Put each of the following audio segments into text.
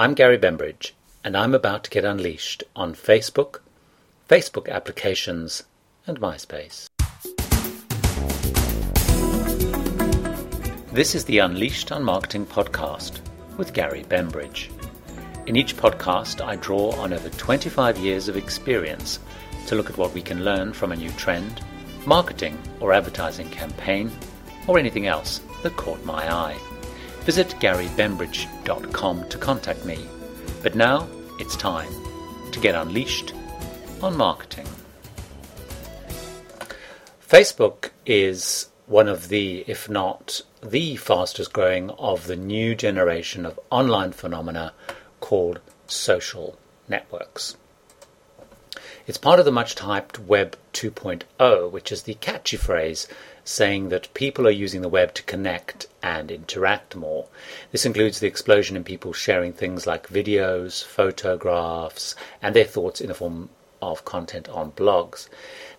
I'm Gary Bembridge, and I'm about to get unleashed on Facebook, Facebook applications, and MySpace. This is the Unleashed on Marketing podcast with Gary Bembridge. In each podcast, I draw on over 25 years of experience to look at what we can learn from a new trend, marketing or advertising campaign, or anything else that caught my eye. Visit garybembridge.com to contact me. But now it's time to get unleashed on marketing. Facebook is one of the, if not the fastest growing of the new generation of online phenomena called social networks. It's part of the much hyped Web 2.0, which is the catchy phrase saying that people are using the web to connect and interact more. This includes the explosion in people sharing things like videos, photographs, and their thoughts in the form of content on blogs.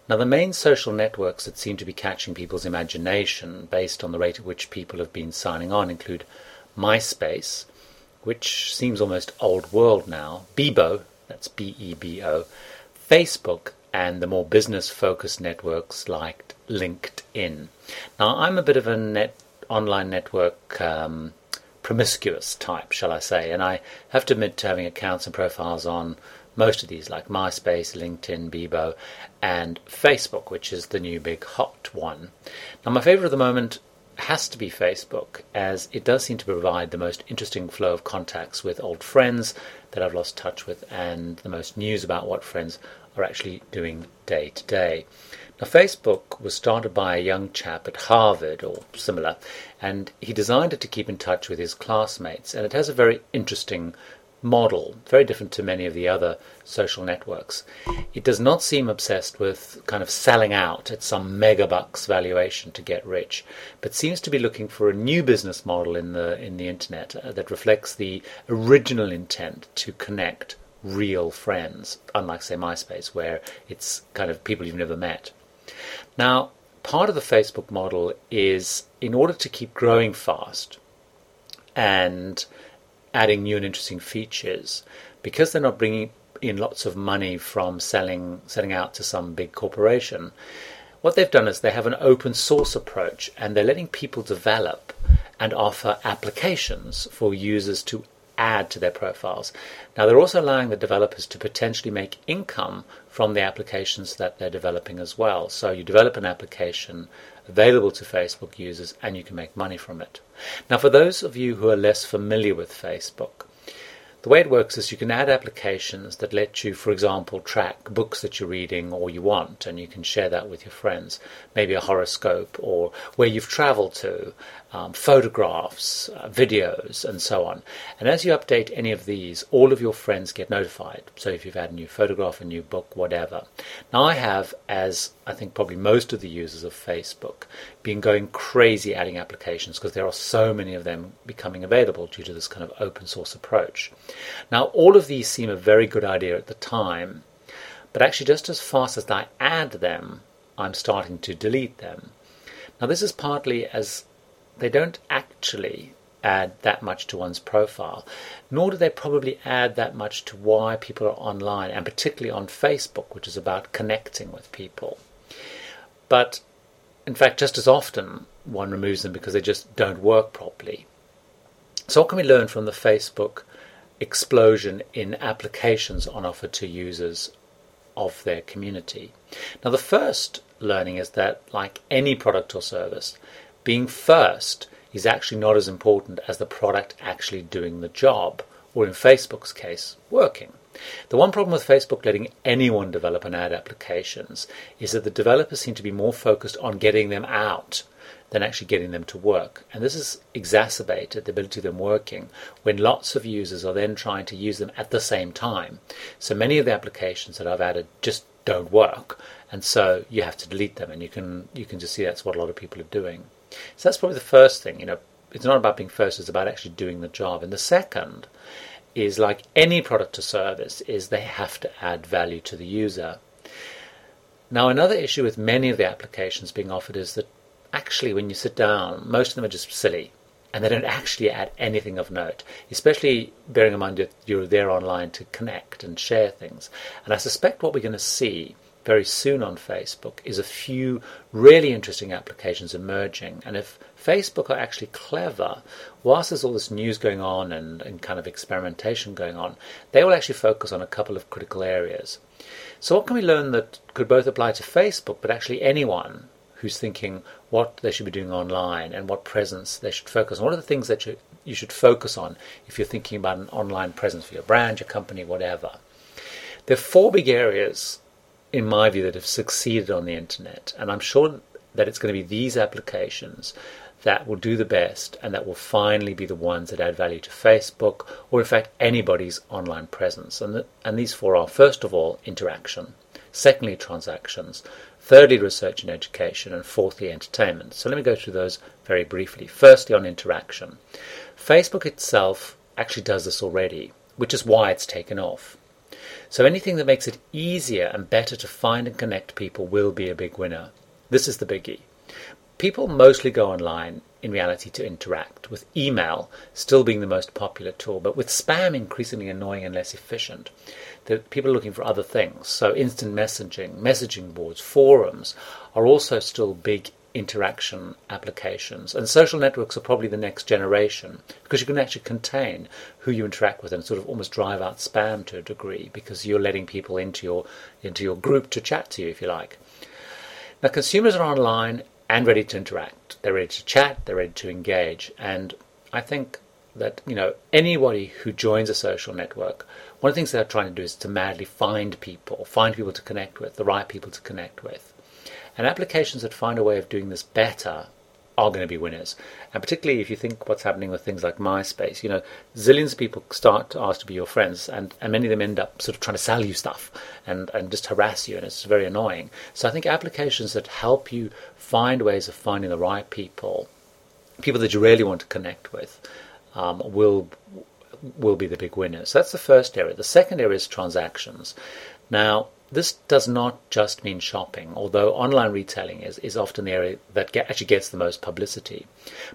Now, the main social networks that seem to be catching people's imagination based on the rate at which people have been signing on include MySpace, which seems almost old world now, Bebo, that's B E B O, Facebook, and the more business focused networks like LinkedIn. Now, I'm a bit of a net online network um, promiscuous type, shall I say, and I have to admit to having accounts and profiles on most of these, like MySpace, LinkedIn, Bebo, and Facebook, which is the new big hot one. Now, my favorite at the moment has to be Facebook, as it does seem to provide the most interesting flow of contacts with old friends that I've lost touch with, and the most news about what friends are actually doing day to day. Now, Facebook was started by a young chap at Harvard or similar, and he designed it to keep in touch with his classmates, and it has a very interesting model, very different to many of the other social networks. It does not seem obsessed with kind of selling out at some megabucks valuation to get rich, but seems to be looking for a new business model in the in the internet uh, that reflects the original intent to connect real friends, unlike say MySpace, where it's kind of people you've never met. Now, part of the Facebook model is in order to keep growing fast and adding new and interesting features because they're not bringing in lots of money from selling selling out to some big corporation what they've done is they have an open source approach and they're letting people develop and offer applications for users to add to their profiles. Now, they're also allowing the developers to potentially make income from the applications that they're developing as well. So, you develop an application available to Facebook users and you can make money from it. Now, for those of you who are less familiar with Facebook, the way it works is you can add applications that let you, for example, track books that you're reading or you want, and you can share that with your friends. Maybe a horoscope or where you've traveled to, um, photographs, uh, videos, and so on. And as you update any of these, all of your friends get notified. So if you've had a new photograph, a new book, whatever. Now I have, as I think probably most of the users of Facebook, been going crazy adding applications because there are so many of them becoming available due to this kind of open source approach. Now all of these seem a very good idea at the time, but actually just as fast as I add them, I'm starting to delete them. Now this is partly as they don't actually add that much to one's profile, nor do they probably add that much to why people are online, and particularly on Facebook, which is about connecting with people. But in fact, just as often, one removes them because they just don't work properly. So, what can we learn from the Facebook explosion in applications on offer to users of their community? Now, the first learning is that, like any product or service, being first is actually not as important as the product actually doing the job, or in Facebook's case, working. The one problem with Facebook letting anyone develop an ad applications is that the developers seem to be more focused on getting them out than actually getting them to work. And this has exacerbated the ability of them working when lots of users are then trying to use them at the same time. So many of the applications that I've added just don't work, and so you have to delete them, and you can you can just see that's what a lot of people are doing. So that's probably the first thing. You know, it's not about being first; it's about actually doing the job. And the second is like any product or service is they have to add value to the user. Now, another issue with many of the applications being offered is that actually, when you sit down, most of them are just silly. and they don't actually add anything of note, especially bearing in mind that you're there online to connect and share things. And I suspect what we're going to see very soon on Facebook is a few really interesting applications emerging. And if Facebook are actually clever, whilst there's all this news going on and, and kind of experimentation going on, they will actually focus on a couple of critical areas. So, what can we learn that could both apply to Facebook, but actually anyone who's thinking what they should be doing online and what presence they should focus on? What are the things that you, you should focus on if you're thinking about an online presence for your brand, your company, whatever? There are four big areas, in my view, that have succeeded on the internet, and I'm sure that it's going to be these applications that will do the best and that will finally be the ones that add value to Facebook or, in fact, anybody's online presence. And, the, and these four are first of all, interaction, secondly, transactions, thirdly, research and education, and fourthly, entertainment. So let me go through those very briefly. Firstly, on interaction. Facebook itself actually does this already, which is why it's taken off. So anything that makes it easier and better to find and connect people will be a big winner. This is the biggie. People mostly go online in reality to interact, with email still being the most popular tool, but with spam increasingly annoying and less efficient. That people are looking for other things. So instant messaging, messaging boards, forums are also still big interaction applications. And social networks are probably the next generation because you can actually contain who you interact with and sort of almost drive out spam to a degree because you're letting people into your into your group to chat to you if you like. Now consumers are online and ready to interact. They're ready to chat, they're ready to engage. And I think that, you know, anybody who joins a social network, one of the things they're trying to do is to madly find people, find people to connect with, the right people to connect with. And applications that find a way of doing this better are going to be winners. And particularly if you think what's happening with things like MySpace, you know, zillions of people start to ask to be your friends, and, and many of them end up sort of trying to sell you stuff and, and just harass you, and it's very annoying. So I think applications that help you find ways of finding the right people, people that you really want to connect with, um, will will be the big winners. So that's the first area. The second area is transactions. Now, this does not just mean shopping, although online retailing is, is often the area that get, actually gets the most publicity.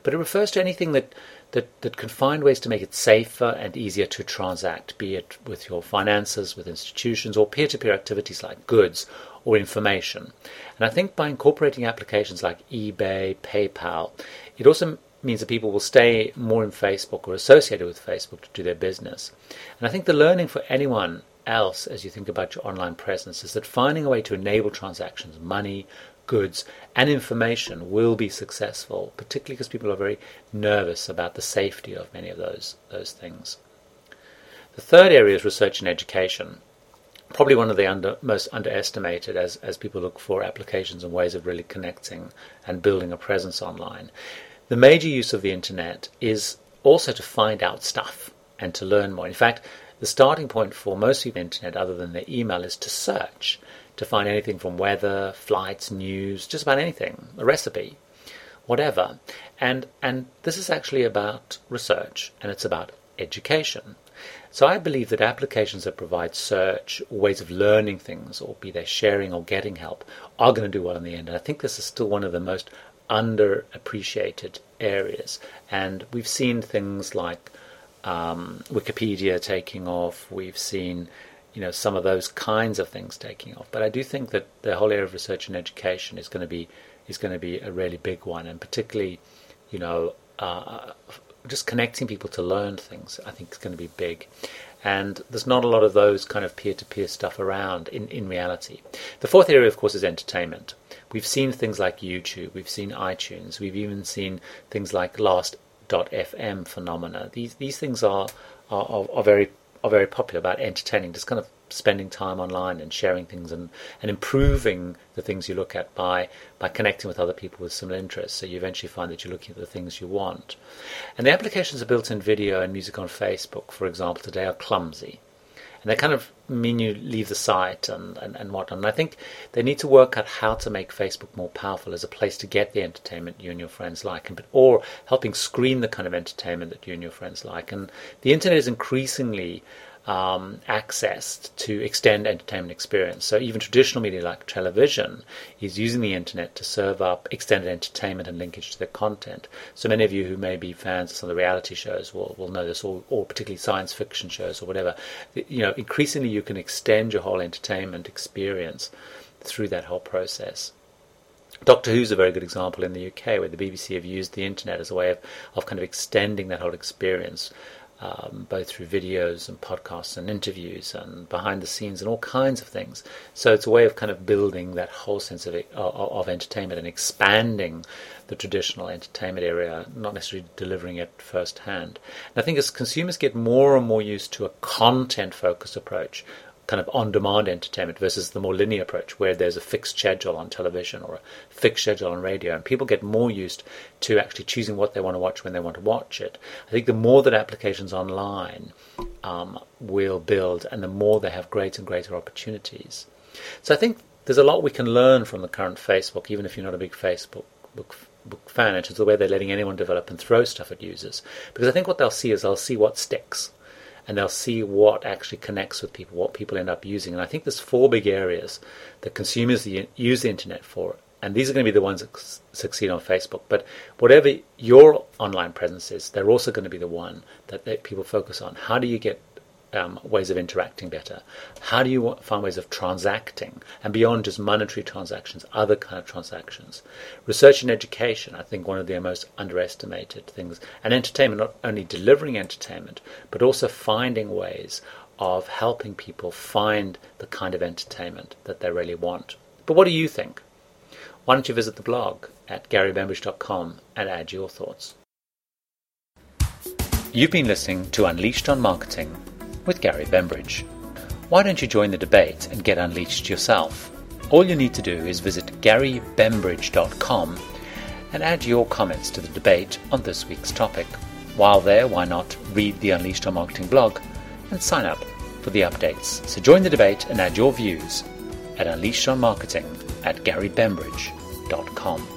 But it refers to anything that, that, that can find ways to make it safer and easier to transact, be it with your finances, with institutions, or peer to peer activities like goods or information. And I think by incorporating applications like eBay, PayPal, it also means that people will stay more in Facebook or associated with Facebook to do their business. And I think the learning for anyone else as you think about your online presence is that finding a way to enable transactions, money, goods, and information will be successful, particularly because people are very nervous about the safety of many of those, those things. The third area is research and education. Probably one of the under, most underestimated as, as people look for applications and ways of really connecting and building a presence online. The major use of the internet is also to find out stuff and to learn more. In fact, the starting point for most people on the internet, other than their email, is to search to find anything from weather, flights, news, just about anything, a recipe, whatever. And and this is actually about research and it's about education. So I believe that applications that provide search, ways of learning things, or be they sharing or getting help, are going to do well in the end. And I think this is still one of the most underappreciated areas. And we've seen things like um, Wikipedia taking off. We've seen, you know, some of those kinds of things taking off. But I do think that the whole area of research and education is going to be is going to be a really big one, and particularly, you know, uh, just connecting people to learn things. I think is going to be big. And there's not a lot of those kind of peer-to-peer stuff around in, in reality. The fourth area, of course, is entertainment. We've seen things like YouTube, we've seen iTunes, we've even seen things like Last FM phenomena. These these things are, are are, very are very popular about entertaining, just kind of spending time online and sharing things and, and improving the things you look at by by connecting with other people with similar interests. So you eventually find that you're looking at the things you want. And the applications of built-in video and music on Facebook, for example, today are clumsy and they kind of mean you leave the site and, and, and whatnot. And I think they need to work out how to make Facebook more powerful as a place to get the entertainment you and your friends like, and, or helping screen the kind of entertainment that you and your friends like. And the internet is increasingly um, accessed to extend entertainment experience. So even traditional media like television is using the internet to serve up extended entertainment and linkage to the content. So many of you who may be fans of some of the reality shows will, will know this, or, or particularly science fiction shows or whatever. You know, increasingly you can extend your whole entertainment experience through that whole process. Doctor Who's a very good example in the UK, where the BBC have used the internet as a way of, of kind of extending that whole experience um, both through videos and podcasts and interviews and behind the scenes and all kinds of things. So it's a way of kind of building that whole sense of, of, of entertainment and expanding the traditional entertainment area, not necessarily delivering it firsthand. And I think as consumers get more and more used to a content focused approach, kind of on demand entertainment versus the more linear approach where there's a fixed schedule on television or a fixed schedule on radio and people get more used to actually choosing what they want to watch when they want to watch it. I think the more that applications online um, will build and the more they have greater and greater opportunities. So I think there's a lot we can learn from the current Facebook, even if you're not a big Facebook book, book fan, in terms of the way they're letting anyone develop and throw stuff at users. Because I think what they'll see is they'll see what sticks and they'll see what actually connects with people, what people end up using. And I think there's four big areas that consumers use the internet for, and these are going to be the ones that succeed on Facebook. But whatever your online presence is, they're also going to be the one that, that people focus on. How do you get um, ways of interacting better? How do you find ways of transacting and beyond just monetary transactions, other kind of transactions? Research and education, I think, one of the most underestimated things, and entertainment, not only delivering entertainment, but also finding ways of helping people find the kind of entertainment that they really want. But what do you think? Why don't you visit the blog at garybembridge.com and add your thoughts? You've been listening to Unleashed on Marketing with Gary Bembridge. Why don't you join the debate and get unleashed yourself? All you need to do is visit garybembridge.com and add your comments to the debate on this week's topic. While there, why not read the Unleashed on Marketing blog and sign up for the updates? So join the debate and add your views at Unleashed on Marketing at garybembridge.com.